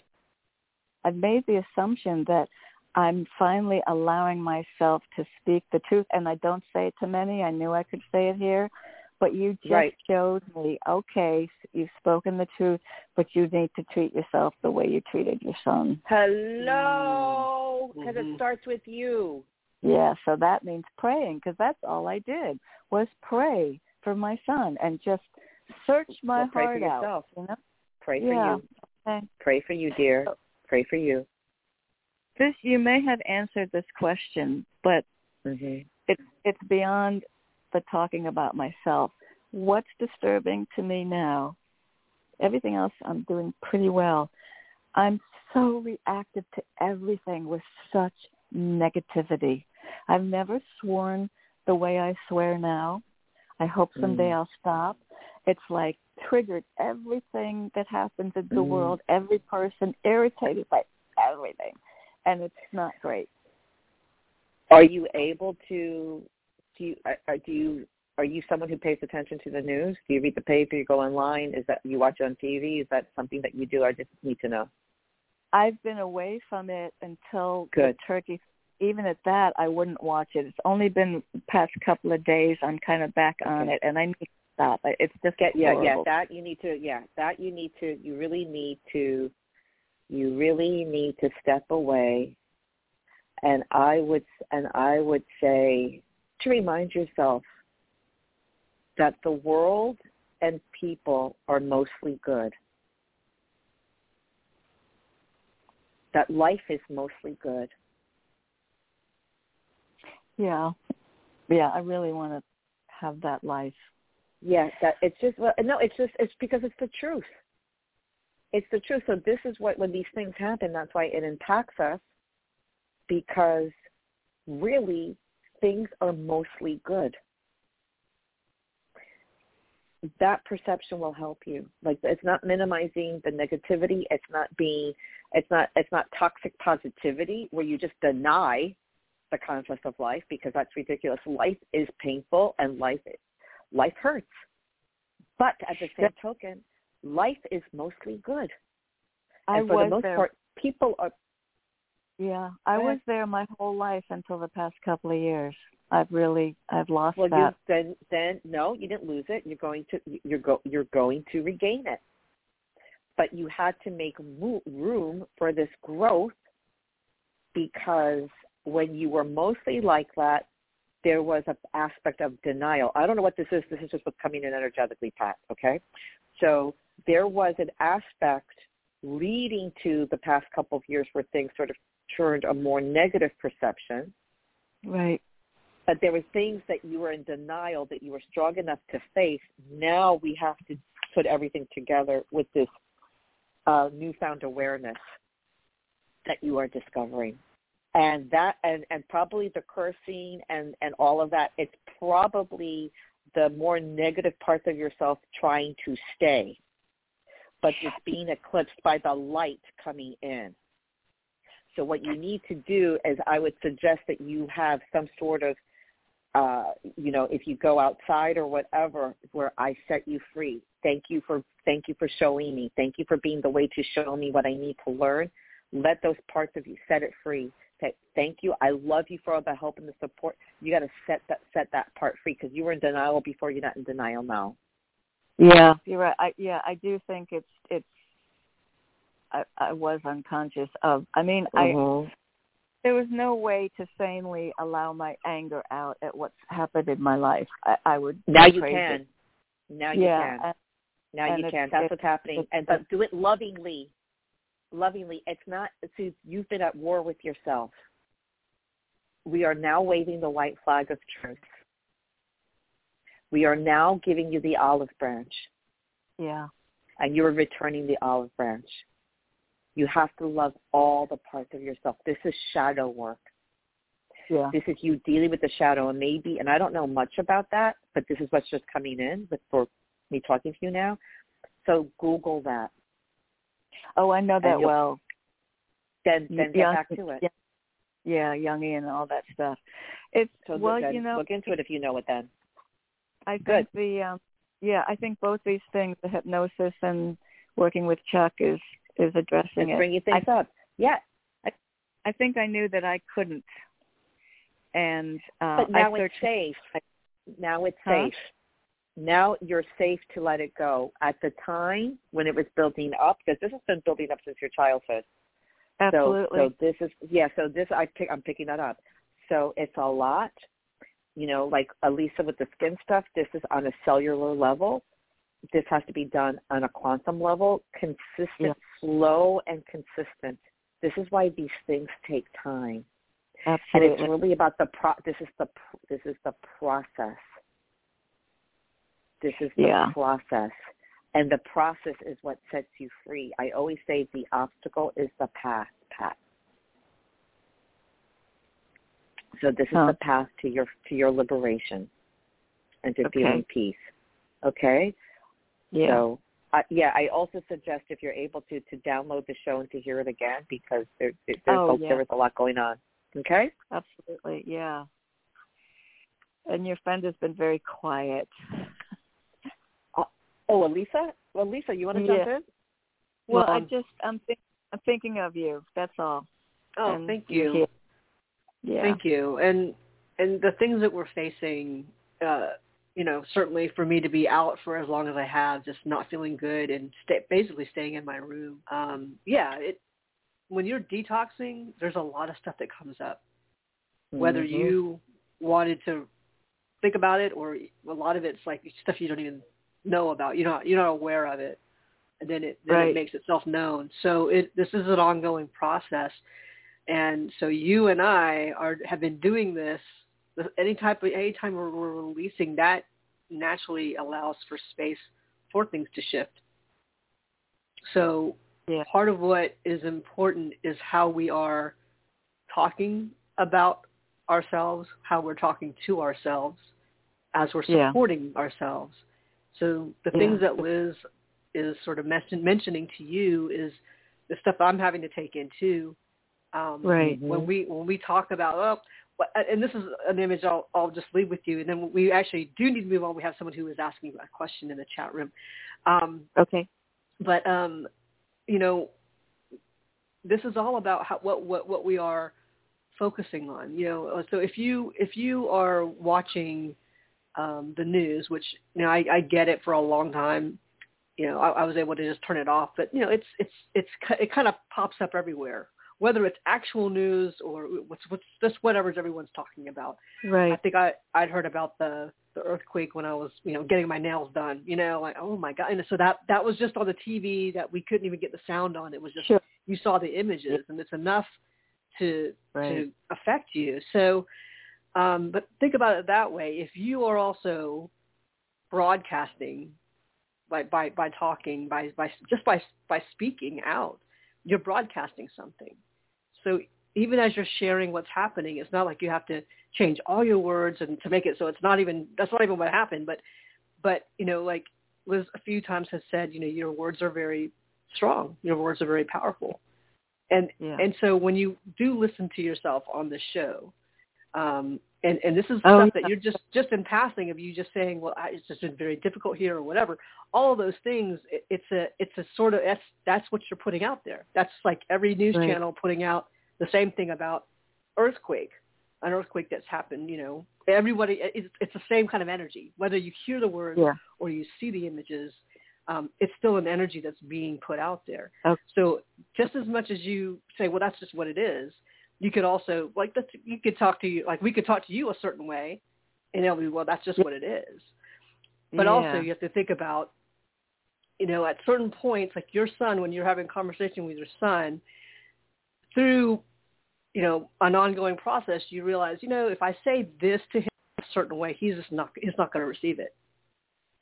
that. I've made the assumption that I'm finally allowing myself to speak the truth, and I don't say it to many. I knew I could say it here, but you just right. showed me, okay, you've spoken the truth, but you need to treat yourself the way you treated your son. Hello, because Mm-hmm. it starts with you. Yeah, so that means praying, because that's all I did was pray for my son and just search my well, pray heart for out. yourself. You know? Pray for yeah. you. Okay. Pray for you, dear. Pray for you. This you may have answered this question, but Mm-hmm. it's it's beyond the talking about myself. What's disturbing to me now? Everything else I'm doing pretty well. I'm so reactive to everything with such negativity. I've never sworn the way I swear now. I hope someday Mm. I'll stop. It's like triggered everything that happens in the Mm. world, every person irritated by everything. And it's not great. Are you able to? Do you? Are, do you? Are you someone who pays attention to the news? Do you read the paper? You go online? Is that you watch it on TV? Is that something that you do? I just need to know. I've been away from it until Good. the turkey. Even at that, I wouldn't watch it. It's only been the past couple of days. I'm kind of back on it, and I need to stop. It's just Get yeah, yeah. That you need to. Yeah, that you need to. You really need to. You really need to step away. And I would. And I would say to remind yourself that the world and people are mostly good. That life is mostly good. Yeah, yeah. I really want to have that life. Yeah, that it's just well, no, it's just it's because it's the truth. It's the truth. So this is what when these things happen, that's why it impacts us because really things are mostly good. That perception will help you. Like it's not minimizing the negativity. It's not being. It's not. It's not toxic positivity where you just deny the concept of life because that's ridiculous. Life is painful and life life hurts. But at the same token, life is mostly good. I and for was the most there. part, people are yeah, I was there my whole life until the past couple of years. I've really, I've lost well. You that. then then no, you didn't lose it. You're going to you're go you're going to regain it. But you had to make room for this growth because when you were mostly like that, there was an aspect of denial. I don't know what this is. This is just what's coming in energetically, Pat. Okay, so there was an aspect leading to the past couple of years where things sort of turned a more negative perception. Right. But there were things that you were in denial that you were strong enough to face. Now we have to put everything together with this uh, newfound awareness that you are discovering and that and and probably the cursing and and all of that it's probably the more negative parts of yourself trying to stay but it's being eclipsed by the light coming in so what you need to do is i would suggest that you have some sort of uh you know if you go outside or whatever where i set you free. Thank you for thank you for showing me. Thank you for being the way to show me what i need to learn. Let those parts of you set it free. Say thank you. I love you for all the help and the support. You got to set that set that part free because you were in denial before. You're not in denial now. Yeah, you're right. I, yeah, I do think it's it's. I, I was unconscious of. I mean, I Mhm. there was no way to sanely allow my anger out at what's happened in my life. I, I would now you crazy. can. Now you yeah, can. and- Now and you can. That's it's- what's happening. it's- And but do it lovingly. Lovingly. It's not see you've been at war with yourself. We are now waving the white flag of truth. We are now giving you the olive branch yeah, and you are returning the olive branch. You have to love all the parts of yourself. This is shadow work. yeah, This is you dealing with the shadow and maybe and I don't know much about that, but this is what's just coming in with for me talking to you now. So Google that. Oh, I know that well. Then then get back to it. Yeah, yeah, Jungian and all that stuff. It's So well, you know, look into it if you know it then. I think Good. the um yeah, I think both these things, the hypnosis and working with Chuck is is addressing It's it. bringing things up. Yeah. I think I knew that I couldn't. And uh But now I it's searched safe. Now it's Huh? safe. Now you're safe to let it go. At the time when it was building up, because this has been building up since your childhood. absolutely. So, so this is yeah. So this I pick, I'm picking that up. So it's a lot. You know, like Alyssa with the skin stuff. This is on a cellular level. This has to be done on a quantum level, consistent, Yeah. Slow, and consistent. This is why these things take time, and absolutely. it's really about the pro. This is the this is the process. This is the Yeah. process. And the process is what sets you free. I always say the obstacle is the path, Pat. So this is Huh. the path to your to your liberation and to Okay. feeling peace. Okay? yeah. So uh, yeah, I also suggest if you're able to to download the show and to hear it again because there, there there's Oh, a, yeah. there was a lot going on. Okay? Absolutely, yeah. And your friend has been very quiet. Oh, Alyssa? Well, Lisa, you want to jump Yeah. in? Well, I Um, just I'm think, I'm thinking of you. That's all. Oh, And thank you. Yeah. Thank you. And and the things that we're facing, uh, you know, certainly for me to be out for as long as I have, just not feeling good and stay, basically staying in my room. Um, yeah, it when you're detoxing, there's a lot of stuff that comes up. Whether Mhm. you wanted to think about it or a lot of it's like stuff you don't even know about. You're not you're not aware of it. And then it then Right. it makes itself known. So it this is an ongoing process. And so you and I are have been doing this. Any type of any time we're, we're releasing that naturally allows for space for things to shift. So Yeah. part of what is important is how we are talking about ourselves, how we're talking to ourselves as we're Yeah. supporting ourselves. So the Yeah. things that Liz is sort of mention, mentioning to you is the stuff I'm having to take in too. Um, Right. When we when we talk about oh, and this is an image I'll I'll just leave with you, and then we actually do need to move on. We have someone who is asking a question in the chat room. Um, Okay. but um, you know, this is all about how, what what what we are focusing on. You know, so if you if you are watching um, the news, which you know I, I get it for a long time. You know, I, I was able to just turn it off, but you know, it's it's it's it kind of pops up everywhere, whether it's actual news or what's what's just whatever's everyone's talking about. Right. I think I I'd heard about the the earthquake when I was you know getting my nails done. You know, like oh my god, and so that that was just on the TV that we couldn't even get the sound on. It was just Sure. you saw the images, and it's enough to Right. to affect you. So, um, but think about it that way. If you are also broadcasting by by by talking by by just by by speaking out, you're broadcasting something. So even as you're sharing what's happening, it's not like you have to change all your words and to make it so it's not even that's not even what happened. But but you know, like Liz a few times has said, you know, your words are very strong. Your words are very powerful. And Yeah. and so when you do listen to yourself on the show, um, and and this is Oh, stuff yeah. that you're just just in passing of you just saying, well, I, it's just been very difficult here or whatever. All of those things, it, it's a it's a sort of that's that's what you're putting out there. That's like every news Right. channel putting out the same thing about earthquake, an earthquake that's happened. You know, everybody it's, it's the same kind of energy. Whether you hear the words Yeah. or you see the images, um, it's still an energy that's being put out there. Okay. So just as much as you say, well, that's just what it is, you could also like that's, you could talk to you like we could talk to you a certain way, and it'll be well that's just what it is. But Yeah. also you have to think about, you know, at certain points like your son when you're having a conversation with your son, through, you know, an ongoing process, you realize you know if I say this to him a certain way, he's just not he's not going to receive it.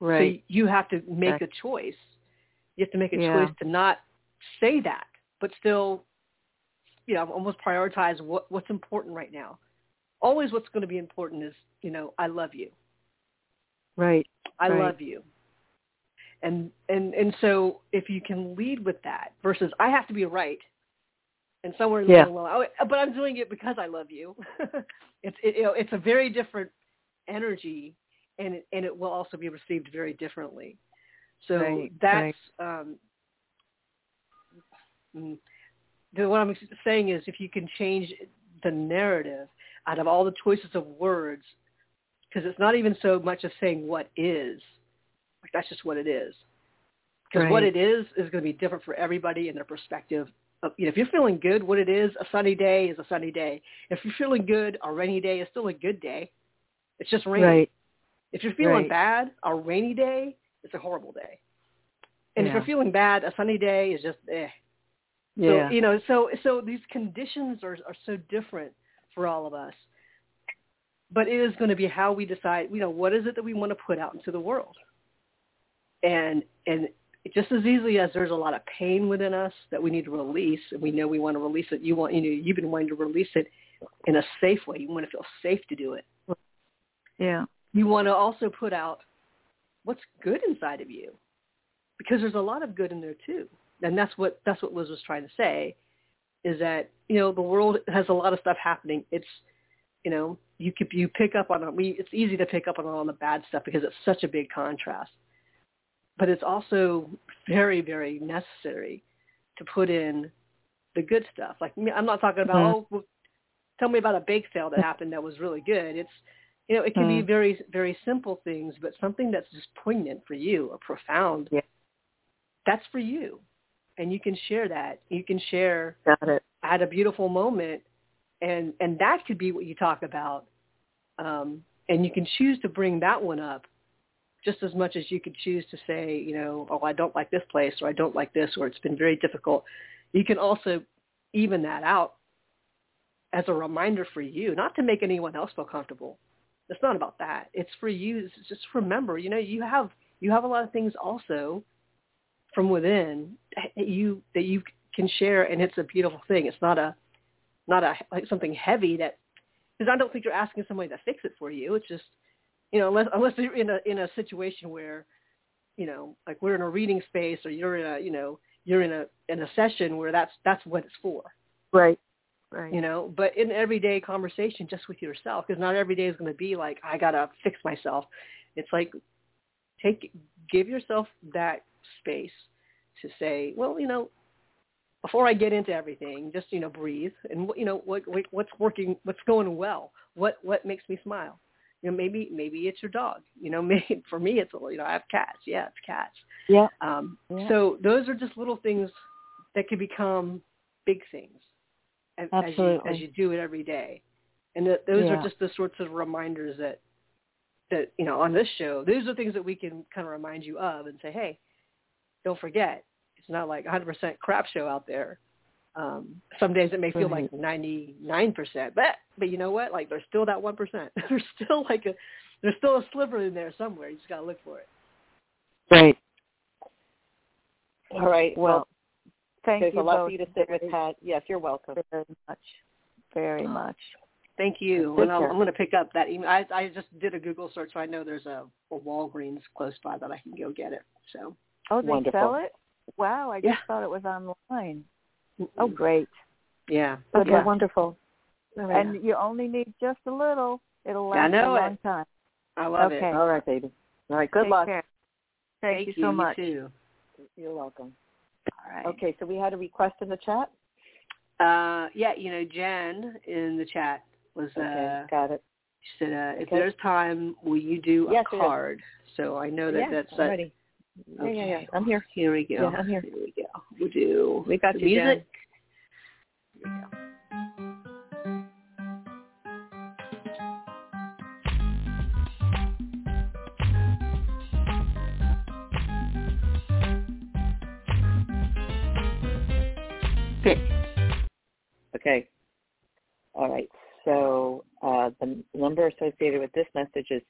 Right. So you have to make a choice. You have to make a Yeah. choice to not say that, but still, you know, almost prioritize what what's important right now. Always, what's going to be important is, you know, I love you. right. I Right. love you. And and and so if you can lead with that versus I have to be right, and somewhere in the Yeah. middle, oh, but I'm doing it because I love you. it's it, you know it's a very different energy, and it, and it will also be received very differently. So Right, that's um, mm, the, what I'm saying is if you can change the narrative out of all the choices of words, because it's not even so much of saying what is, like that's just what it is. Because what it is is going to be different for everybody in their perspective. Of, you know, if you're feeling good, what it is, a sunny day is a sunny day. If you're feeling good, a rainy day is still a good day. It's just rainy. Right. If you're feeling Right. bad, a rainy day is a horrible day. And if you're feeling bad, a sunny day is just eh. Yeah. So, you know, so so these conditions are are so different for all of us. But it is going to be how we decide, you know, what is it that we want to put out into the world. And and just as easily as there's a lot of pain within us that we need to release, and we know we want to release it. You want, you know, you've been wanting to release it in a safe way. You want to feel safe to do it. yeah. You want to also put out what's good inside of you, because there's a lot of good in there too. And that's what that's what Liz was trying to say, is that you know the world has a lot of stuff happening. It's you know you could you pick up on it. We it's easy to pick up on all the bad stuff because it's such a big contrast. But it's also very very necessary to put in the good stuff. Like I'm not talking about Mhm. oh well, tell me about a bake sale that happened that was really good. It's you know it can be Mhm. very very simple things, but something that's just poignant for you or profound. Yeah. That's for you, and you can share that. You can share Got it. at a beautiful moment and and that could be what you talk about um and you can choose to bring that one up just as much as you could choose to say you know oh i don't like this place or i don't like this or it's been very difficult. You can also even that out as a reminder for you not to make anyone else feel comfortable. It's not about that. It's for you it's just remember you know you have you have a lot of things also from within that you that you can share and it's a beautiful thing. It's not a not a like something heavy that because I don't think you're asking somebody to fix it for you. It's just you know unless unless you're in a in a situation where you know like we're in a reading space or you're in a you know you're in a in a session where that's that's what it's for. Right. Right. You know, but in everyday conversation just with yourself because not every day is going to be like I gotta fix myself. It's like take give yourself that space to say, well, you know, before I get into everything, just you know, breathe and you know what, what what's working, what's going well, what what makes me smile. You know, maybe maybe it's your dog. You know, maybe for me it's a you know I have cats. Yeah, it's cats. Yeah. Um, Yeah. So those are just little things that can become big things as, as you as you do it every day, and that those Yeah. are just the sorts of reminders that that you know on this show. these are things that we can kind of remind you of and say, hey, don't forget, it's not like 100% crap show out there. Um, some days it may feel Right. like 99%, but but you know what? Like there's still that 1%. there's still like a there's still a sliver in there somewhere. You just got to look for it. Right. All right. Well, Well, thank there's you a lot both for you to sit with, Pat. Yes, you're welcome. very much. Very much. Thank you. And I'll, I'm going to pick up that Emuaid. I, I just did a Google search, so I know there's a, a Walgreens close by that I can go get it. So Oh, they Wonderful. sell it? Wow, I just Yeah. thought it was online. Oh, great. yeah. Okay, Yeah. wonderful. All right. And you only need just a little. It'll I last know a it. long time. I love Okay. it. All right, baby. All right. Good Take luck. care. Thank, you so much. too. You're welcome. All right. Okay, so we had a request in the chat. Uh, yeah, you know, Jen in the chat was uh, Okay, got it. she said, uh, if there's time, will you do Yes, a it is. card? So I know that yeah, that's I'm Okay. Yeah, yeah, yeah. I'm here. Here we go. Yeah. I'm here. Here we go. We do. We got the you, music. Jen. Here we go. Pick. Okay. All right. So uh, the number associated with this message is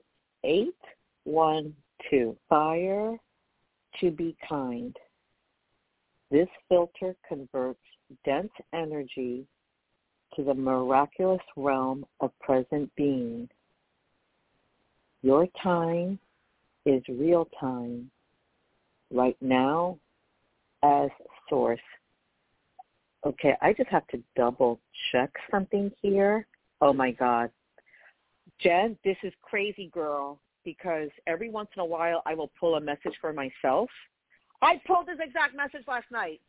812. Fire to be kind. This filter converts dense energy to the miraculous realm of present being. Your time is real time right now as source. Okay, I just have to double check something here. Oh my God. Jen, this is crazy girl because every once in a while I will pull a message for myself. I pulled this exact message last night.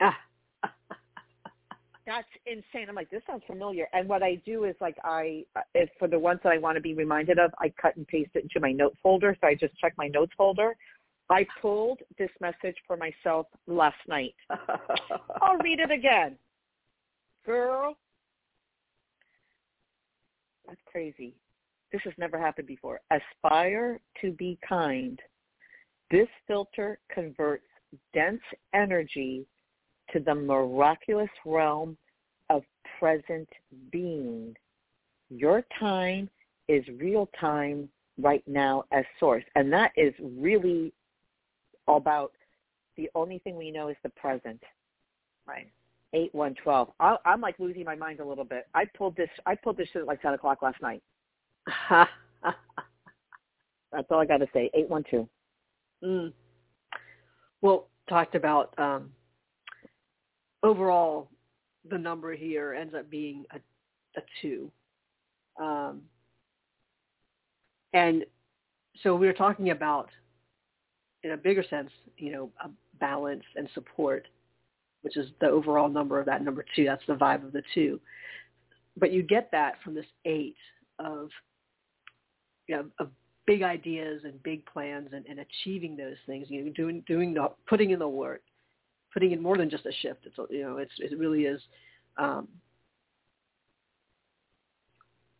Ah. That's insane. I'm like, this sounds familiar. And what I do is like I, if for the ones that I want to be reminded of, I cut and paste it into my note folder. So I just check my notes folder. I pulled this message for myself last night. I'll read it again. Girl, that's crazy. This has never happened before. Aspire to be kind. This filter converts dense energy to the miraculous realm of present being. Your time is real time right now as source. And that is really about the only thing we know is the present. Right. Eight one twelve. I'm like losing my mind a little bit. I pulled this. I pulled this shit at like ten o'clock last night. That's all I got to say. Eight one two. Mm. Well, talked about um, overall, the number here ends up being a, a two. Um, and so we were talking about, in a bigger sense, you know, a balance and support, which is the overall number of that number two. That's the vibe of the two. But you get that from this eight of, you know, of big ideas and big plans and, and achieving those things. You know, doing doing the putting in the work, putting in more than just a shift. It's you know, it's it really is um,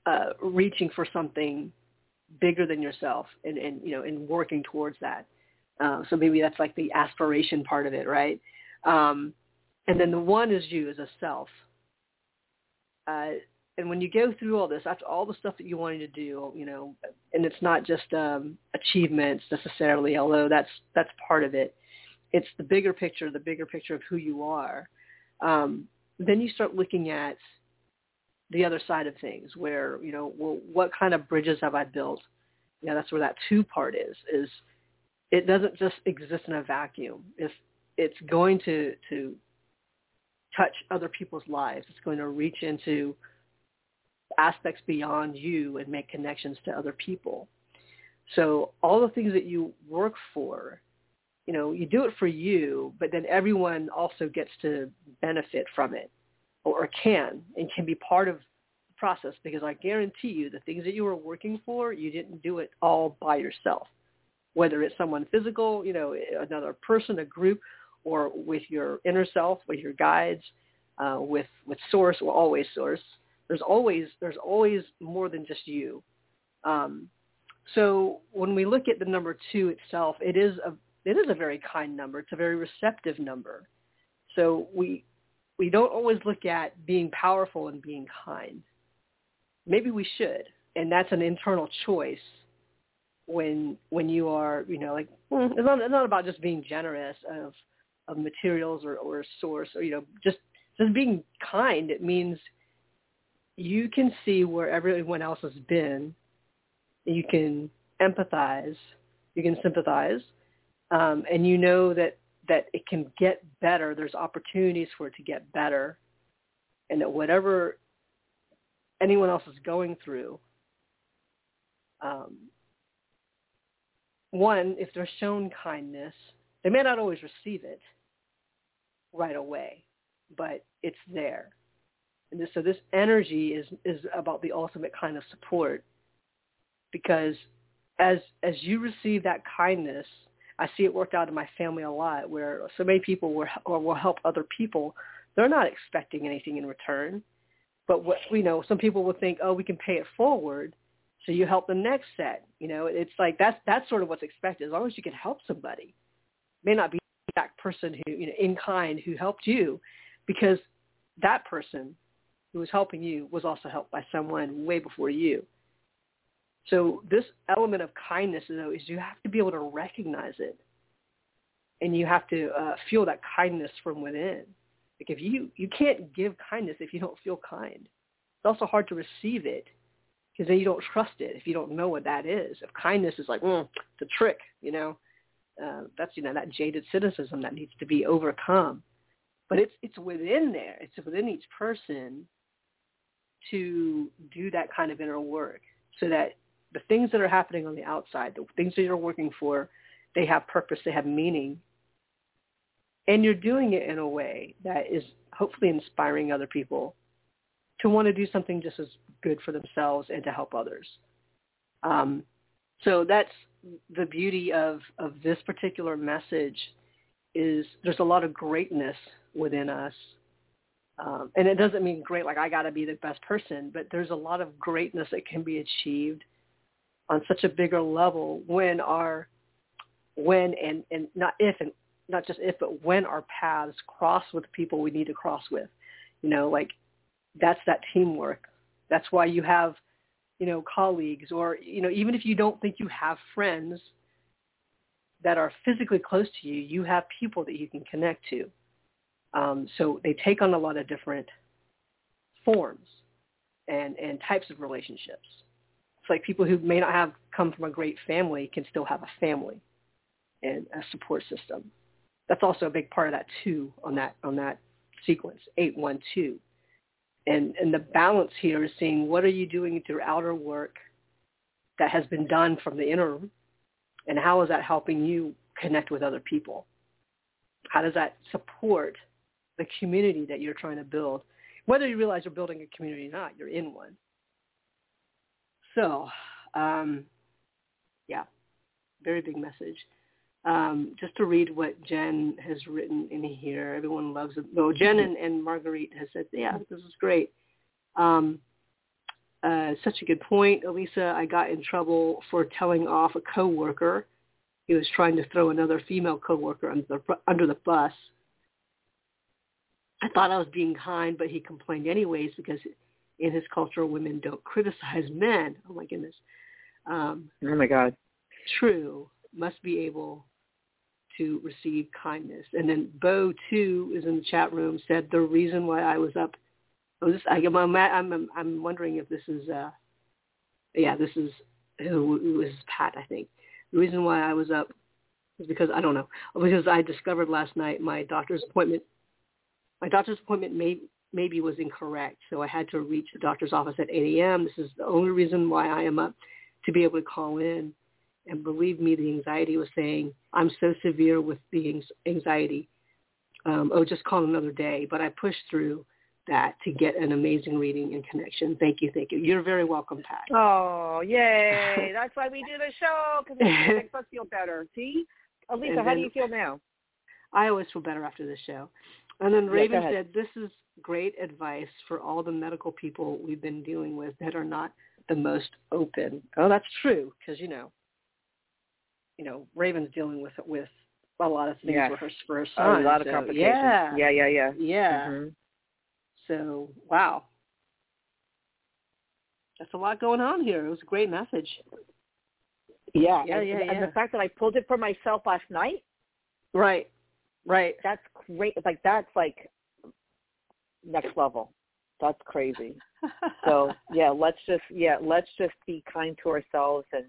uh, reaching for something bigger than yourself and, and you know and working towards that. Uh, so maybe that's like the aspiration part of it, right? Um, and then the one is you as a self. Uh, and when you go through all this, after all the stuff that you wanted to do, you know, and it's not just um, achievements necessarily, although that's that's part of it it's the bigger picture, the bigger picture of who you are. Um, then you start looking at the other side of things where, you know, well, what kind of bridges have I built? Yeah, that's where that two part is, is it doesn't just exist in a vacuum. It's, it's going to, to touch other people's lives. It's going to reach into aspects beyond you and make connections to other people. So all the things that you work for you know, you do it for you, but then everyone also gets to benefit from it or, or can and can be part of the process because I guarantee you the things that you were working for, you didn't do it all by yourself. Whether it's someone physical, you know, another person, a group, or with your inner self, with your guides, uh, with with source, or always source. There's always there's always more than just you. Um, so when we look at the number two itself, it is a it is a very kind number. It's a very receptive number. So we we don't always look at being powerful and being kind. Maybe we should, and that's an internal choice. When when you are, you know, like mm, it's not it's not about just being generous of of materials or or source or you know just just being kind. It means you can see where everyone else has been. You can empathize. You can sympathize um, and you know that that it can get better. There's opportunities for it to get better, and that whatever anyone else is going through, um, one, if they're shown kindness, they may not always receive it right away, but it's there. And so this energy is is about the ultimate kind of support, because as as you receive that kindness I see it worked out in my family a lot where so many people will, or will help other people. They're not expecting anything in return. But what you know, some people will think, oh, we can pay it forward. So you help the next set. You know, it's like that's that's sort of what's expected. As long as you can help somebody, it may not be that person who you know in kind who helped you, because that person who was helping you was also helped by someone way before you. So this element of kindness, though, is you have to be able to recognize it, and you have to uh, feel that kindness from within. Like if you you can't give kindness if you don't feel kind. It's also hard to receive it because then you don't trust it if you don't know what that is. If kindness is like, mm, it's a trick, you know, uh, that's you know that jaded cynicism that needs to be overcome. But it's it's within there. It's within each person to do that kind of inner work so that the things that are happening on the outside, the things that you're working for, they have purpose, they have meaning. And you're doing it in a way that is hopefully inspiring other people to want to do something just as good for themselves and to help others. Um, so that's the beauty of, of this particular message is there's a lot of greatness within us. Um, and it doesn't mean great like I got to be the best person, but there's a lot of greatness that can be achieved on such a bigger level when our when and and not if and not just if but when our paths cross with people we need to cross with. You know like that's that teamwork. That's why you have you know colleagues or you know even if you don't think you have friends that are physically close to you you have people that you can connect to um, so they take on a lot of different forms and and types of relationships It's like people who may not have come from a great family can still have a family and a support system. That's also a big part of that too on that on that sequence eight one two, and and the balance here is seeing what are you doing through outer work that has been done from the inner, and how is that helping you connect with other people? How does that support the community that you're trying to build? Whether you realize you're building a community or not, you're in one. So, um, yeah, very big message. Um, just to read what Jen has written in here. Everyone loves it. No, Jen and, and Marguerite has said, yeah, this is great. Um, uh, such a good point, Alyssa. I got in trouble for telling off a coworker. He was trying to throw another female coworker under the, under the bus. I thought I was being kind, but he complained anyways because in his culture, women don't criticize men. Oh my goodness. Um, oh my God. True. Must be able to receive kindness. And then Bo too is in the chat room. Said the reason why I was up. Oh, this I, am I'm, I'm I'm wondering if this is. uh Yeah, this is who, is Pat. I think the reason why I was up is because I don't know because I discovered last night my doctor's appointment. My doctor's appointment may maybe was incorrect. So I had to reach the doctor's office at 8 a.m. This is the only reason why I am up to be able to call in. And believe me, the anxiety was saying, I'm so severe with the anxiety. Um, oh, just call another day. But I pushed through that to get an amazing reading and connection. Thank you, thank you. You're very welcome, Pat. Oh, yay. That's why we do the show, because it makes us feel better. See? Alyssa, then, how do you feel now? I always feel better after this show. And then Raven yeah, said, this is great advice for all the medical people we've been dealing with that are not the most open. Oh, that's true because you know, you know, Raven's dealing with with a lot of things yes. for her for her son. A lot so, of complications. Yeah, yeah, yeah, yeah. Yeah. Mm-hmm. So wow, that's a lot going on here. It was a great message. Yeah, yeah, and, yeah, and yeah. the fact that I pulled it for myself last night. Right. Right. That's great. Like that's like next level. That's crazy. so yeah, let's just yeah, let's just be kind to ourselves and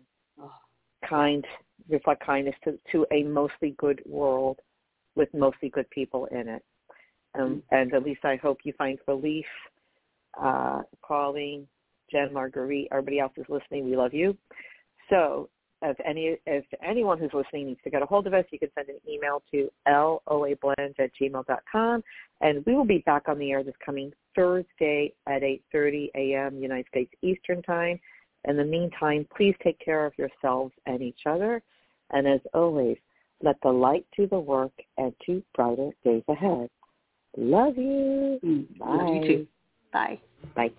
kind reflect kindness to to a mostly good world with mostly good people in it. Um, mm-hmm. and at least I hope you find relief. Uh, Pauline, Jen, Marguerite, everybody else is listening. We love you. So if any if anyone who's listening needs to get a hold of us, you can send an email to loablend at gmail.com. And we will be back on the air this coming Thursday at 8.30 a.m. United States Eastern Time. In the meantime, please take care of yourselves and each other. And as always, let the light do the work and to brighter days ahead. Love you. Mm, Bye. Love you too. Bye. Bye.